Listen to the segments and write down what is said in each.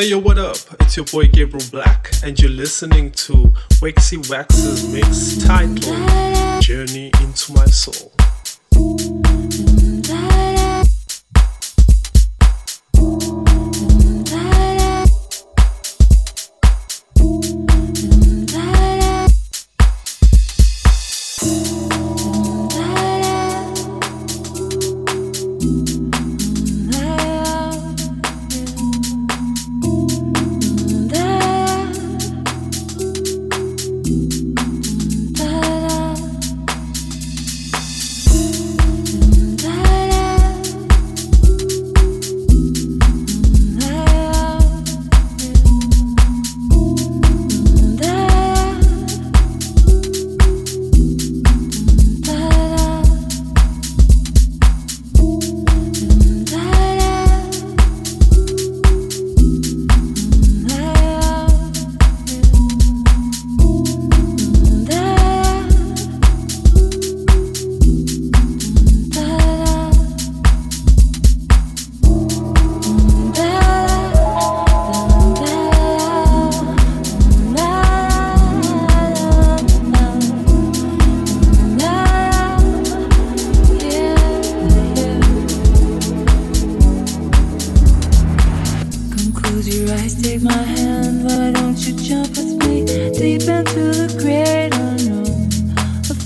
Hey yo, what up? It's your boy Gabriel Black, and you're listening to Waxy Wax's mix titled Journey into My Soul.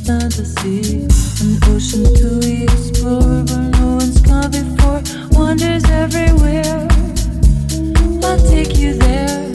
fantasy, an ocean to explore where no one's gone before. Wonders everywhere. I'll take you there.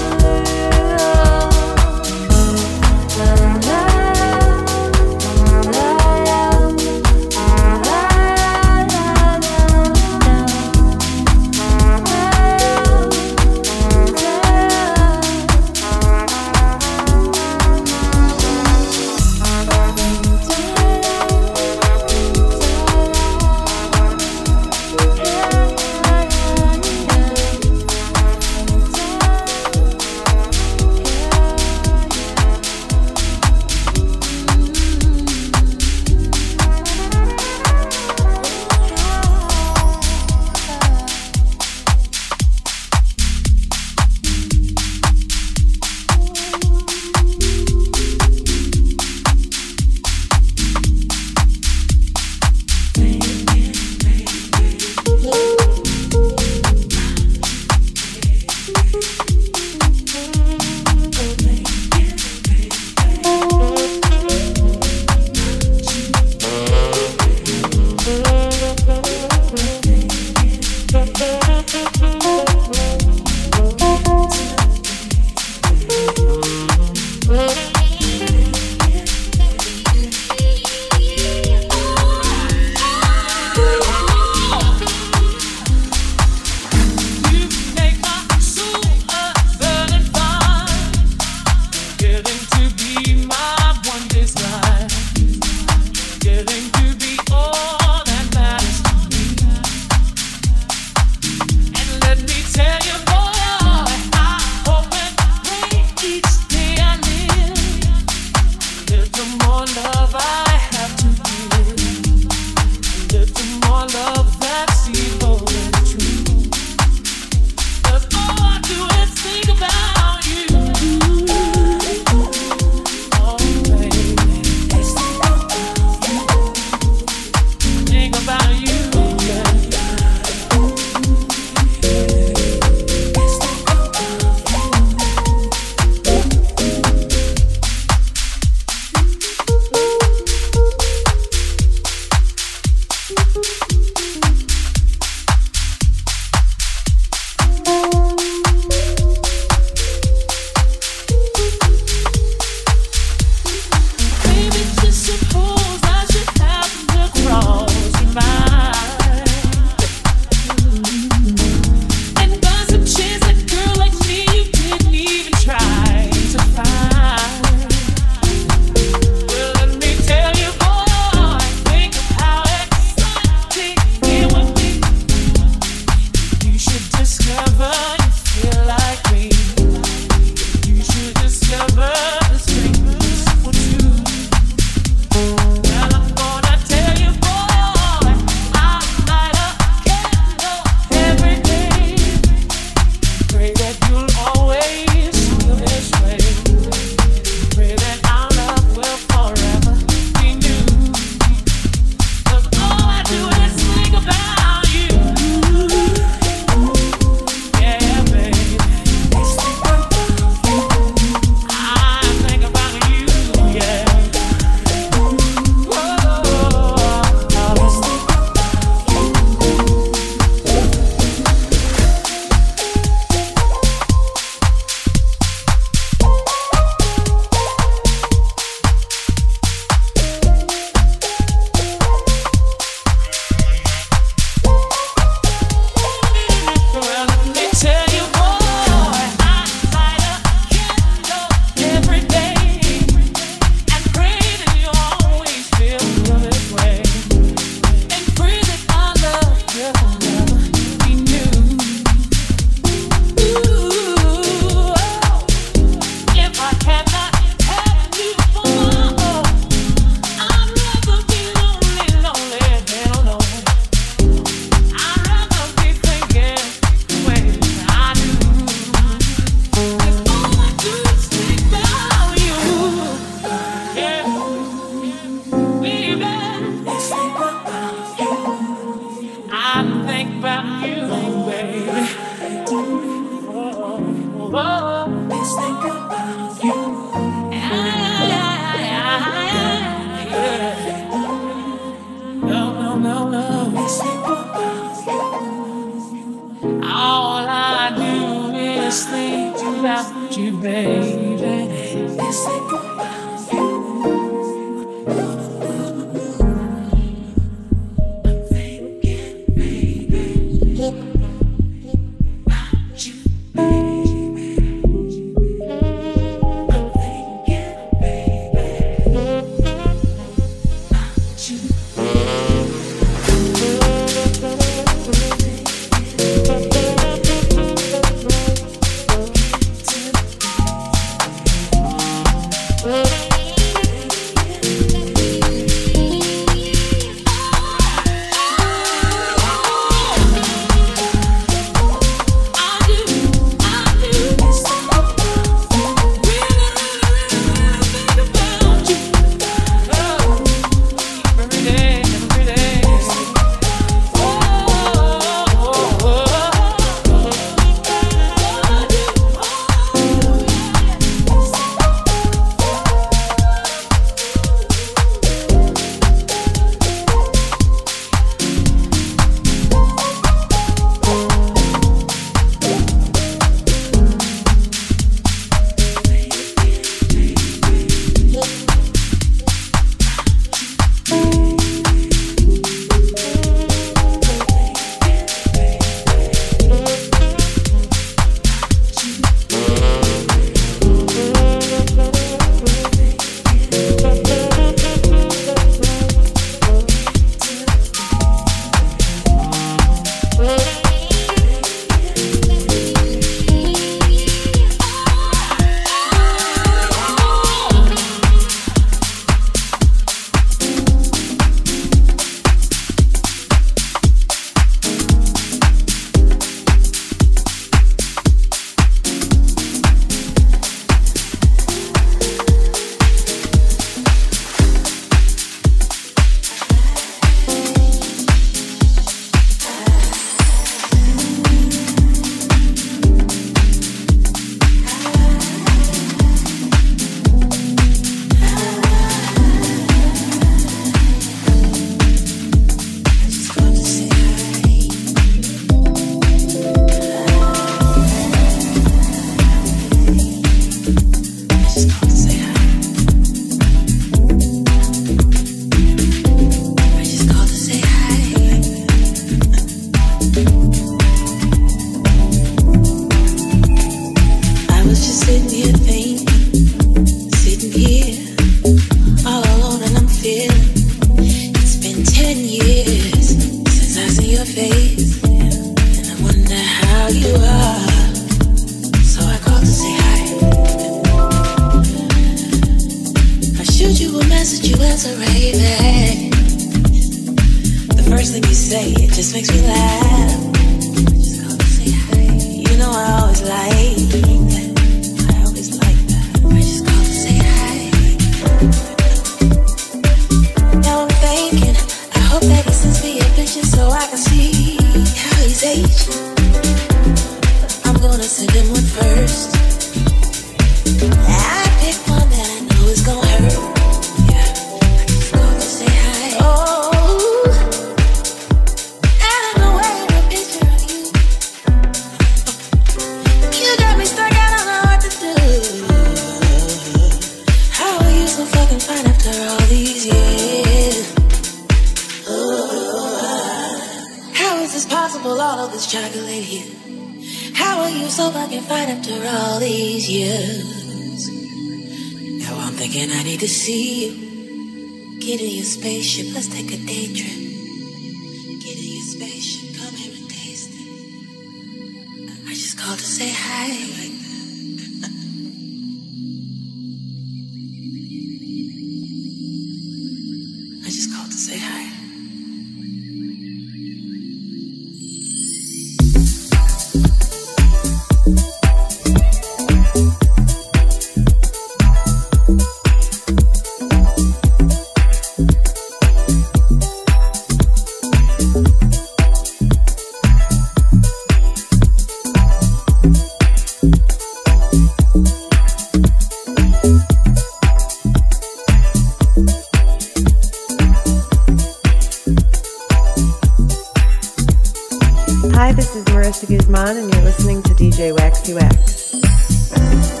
is Marissa Guzman, and you're listening to DJ Waxy Wax.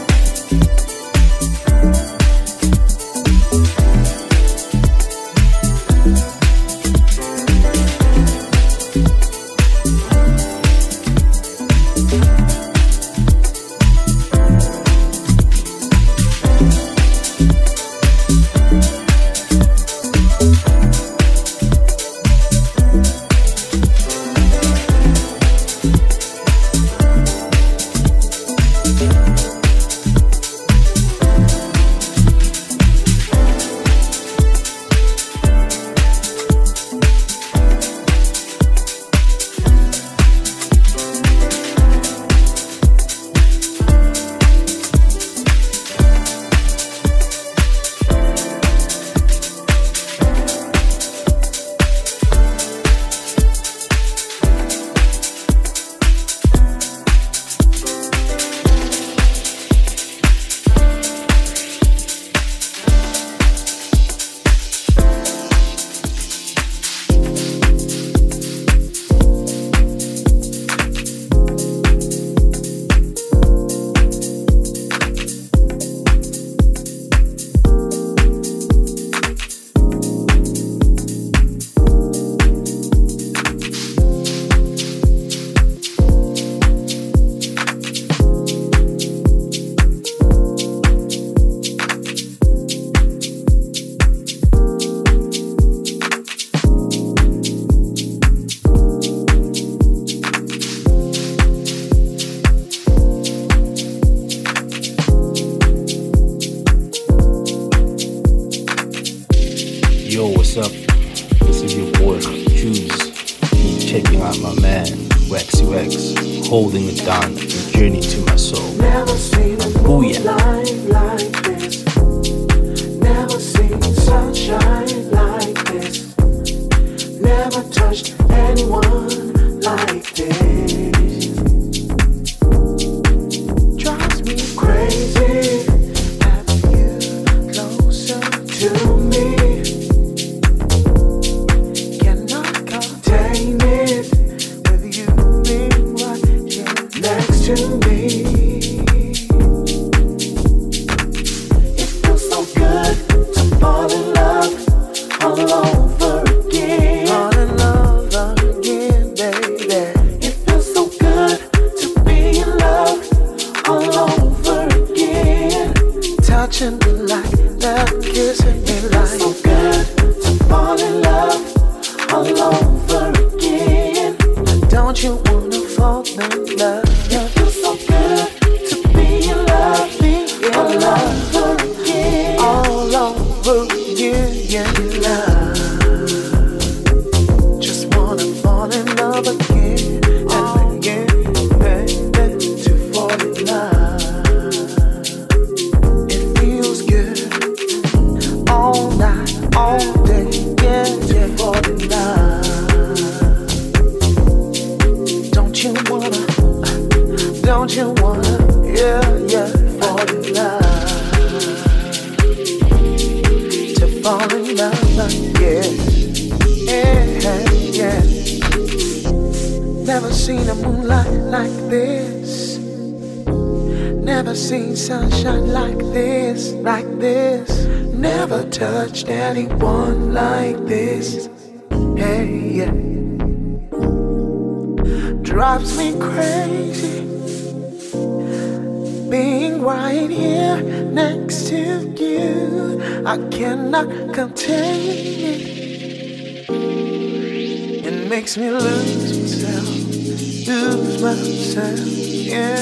lose myself, yeah.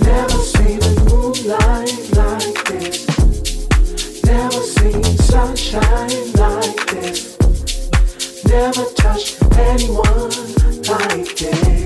Never seen a moonlight like this. Never seen sunshine like this. Never touched anyone like this.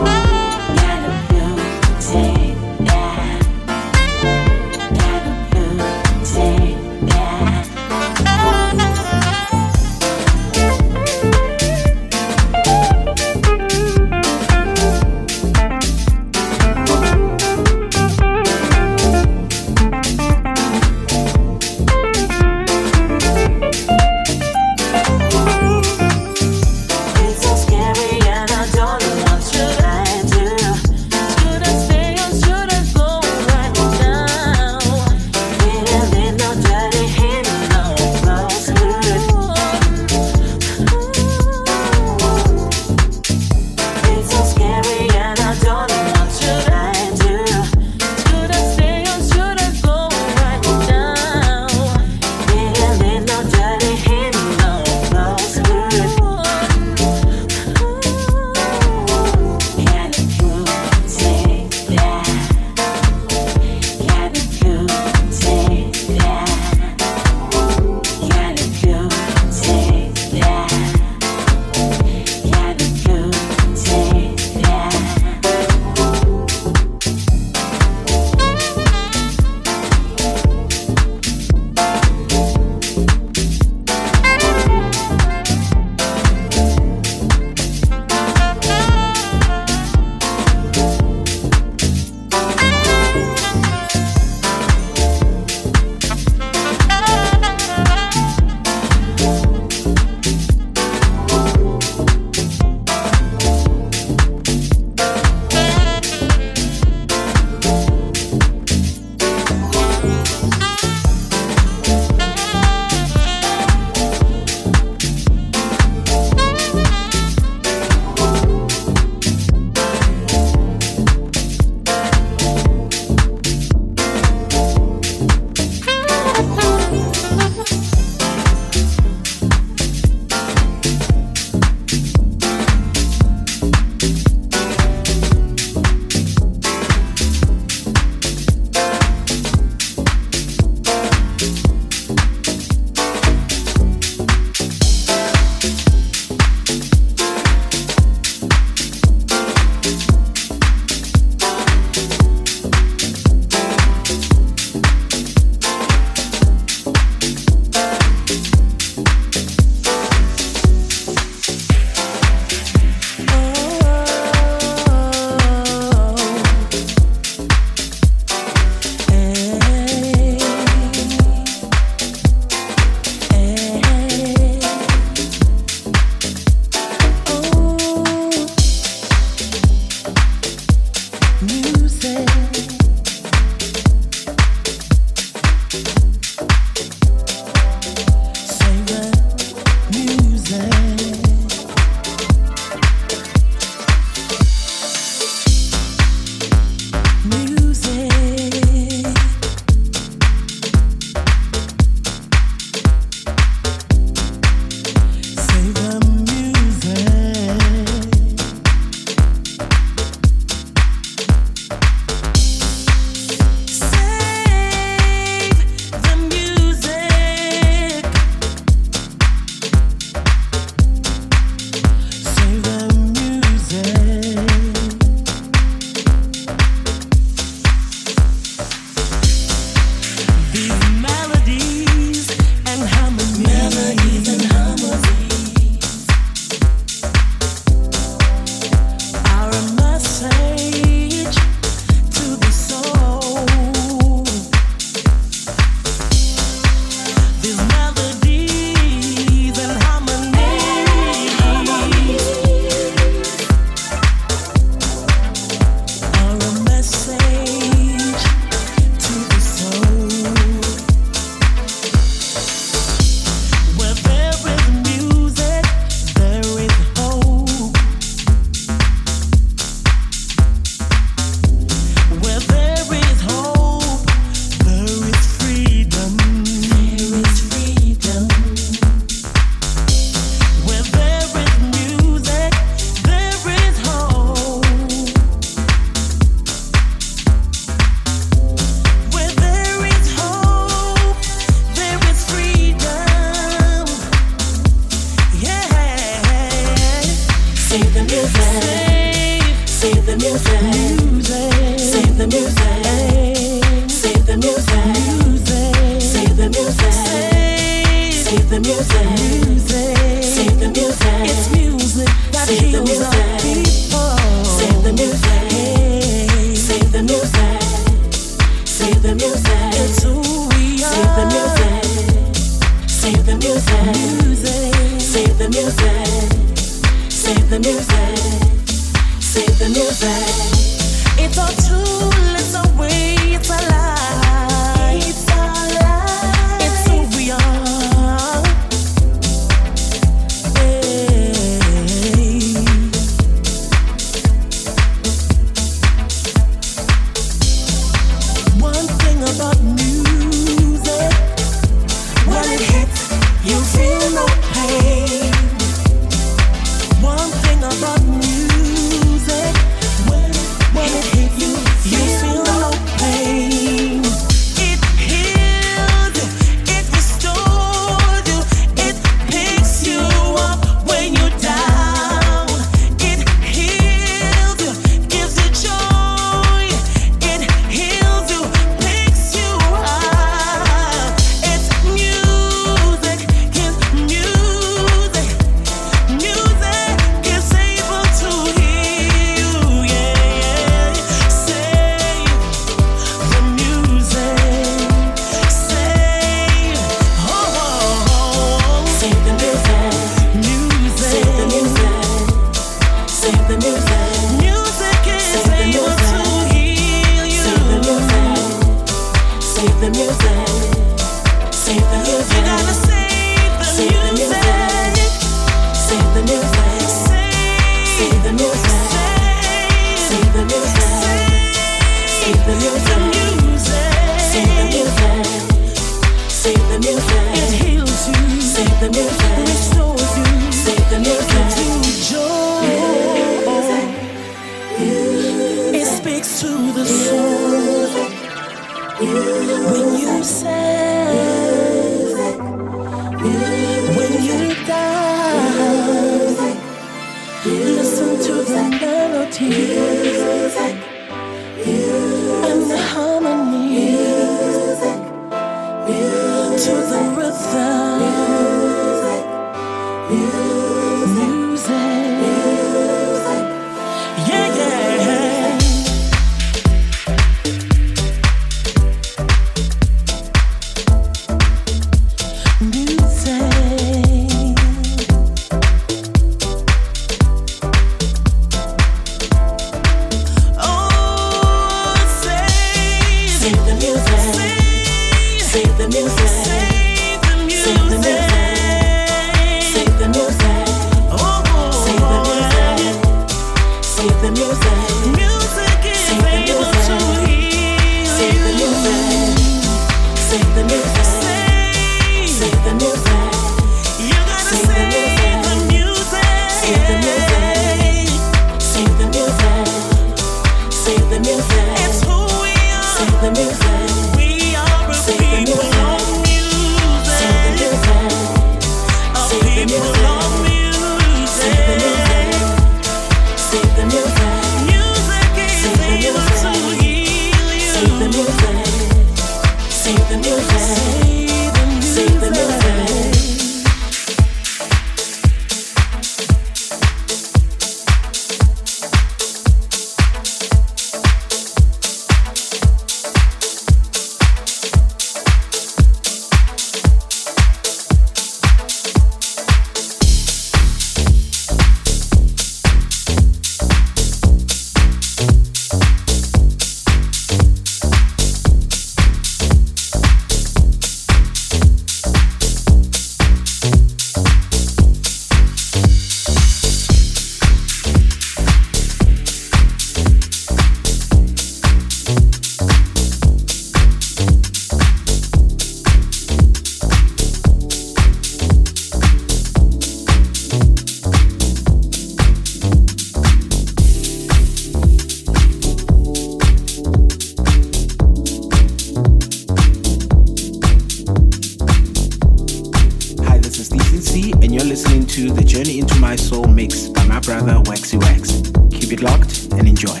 to the Journey into My Soul mix by my brother Waxy Wax. Keep it locked and enjoy.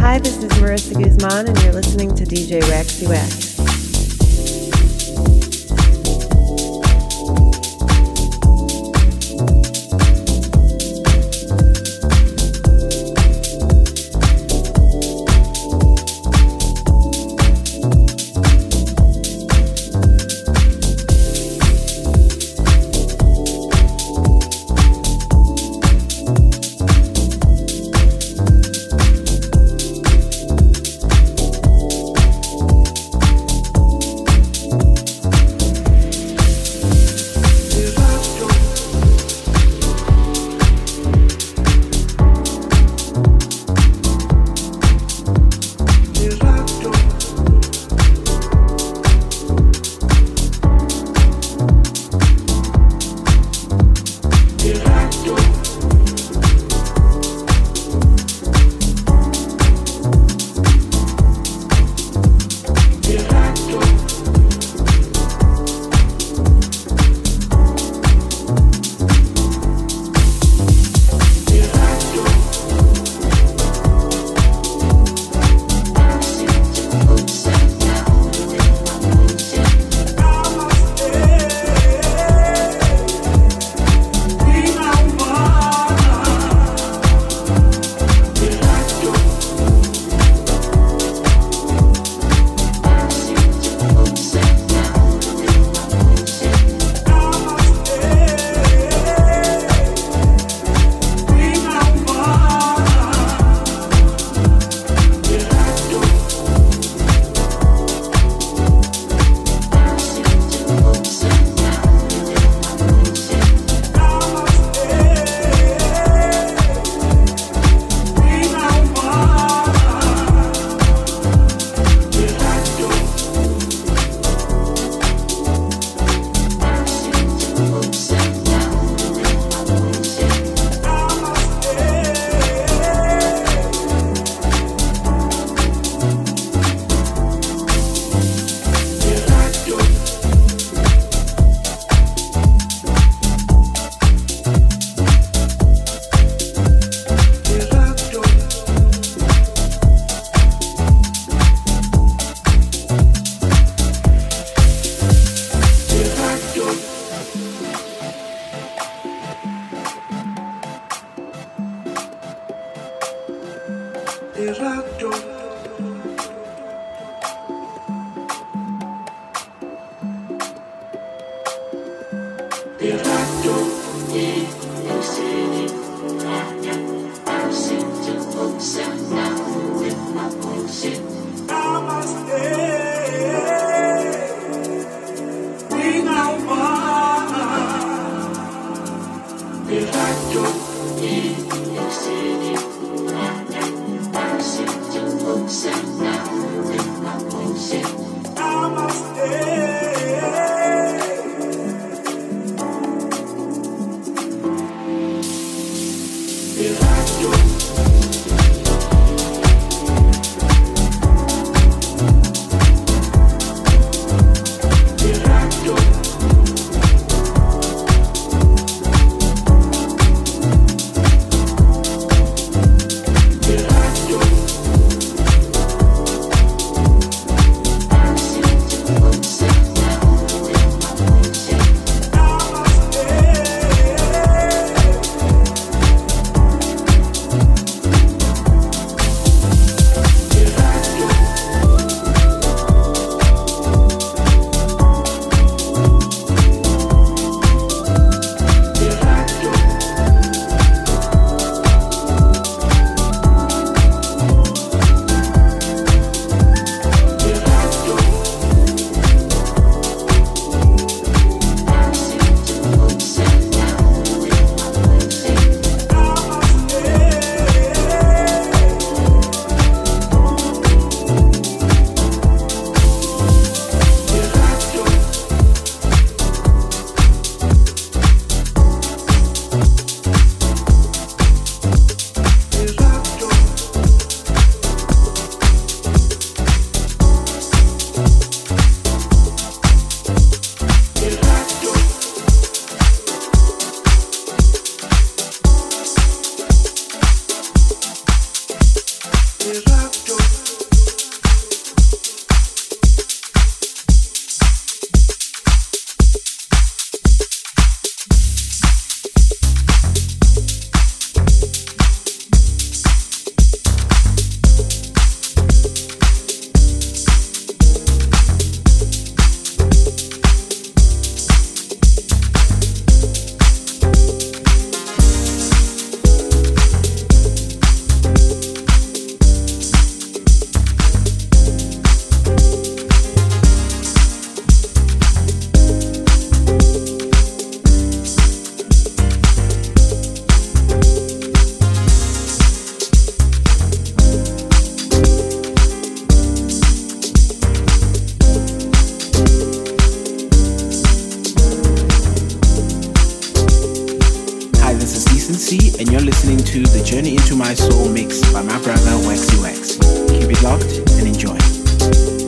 Hi, this is Marissa Guzman, and you're listening to DJ Waxy Wax. The Journey into My Soul mix by my brother Waxy Wax. Keep it locked and enjoy.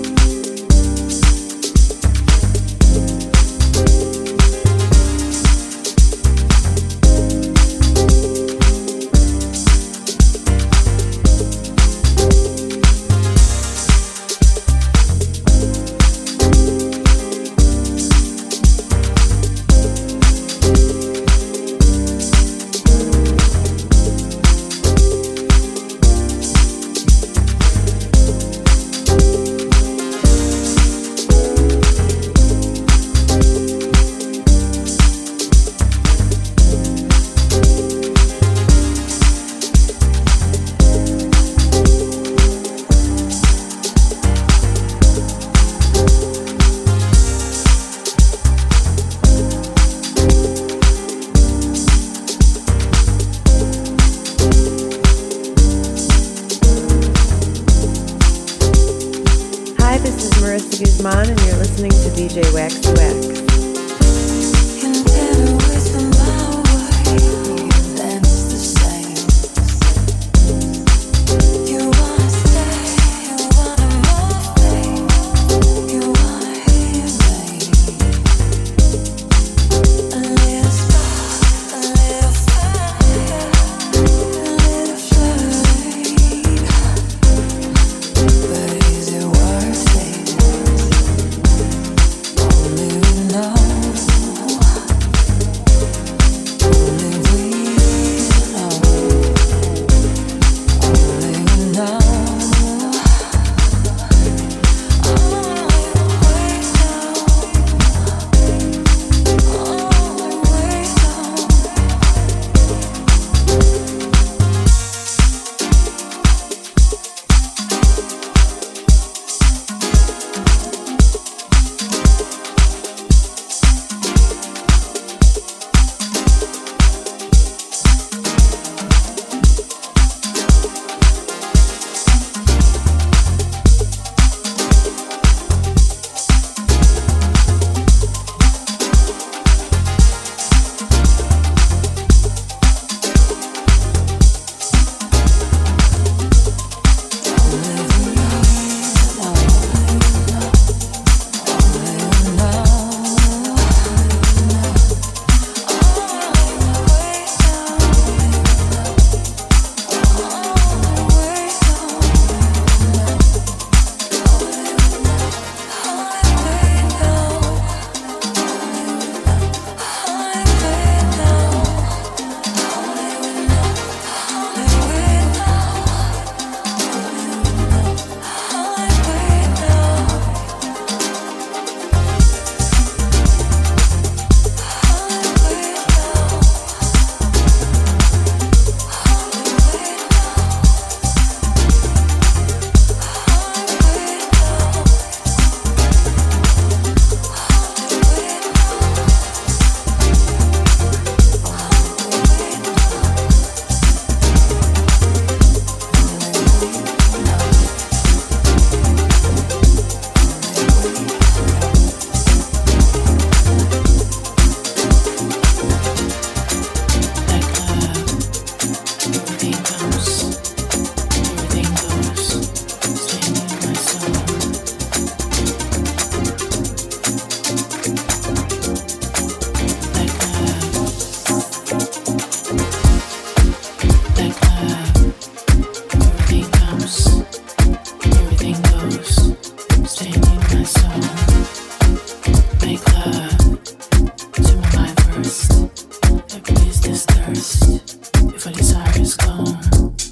is gone.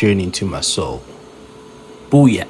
Waxy Wax, holding it down and journeying to my soul. Booyah!